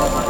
so much.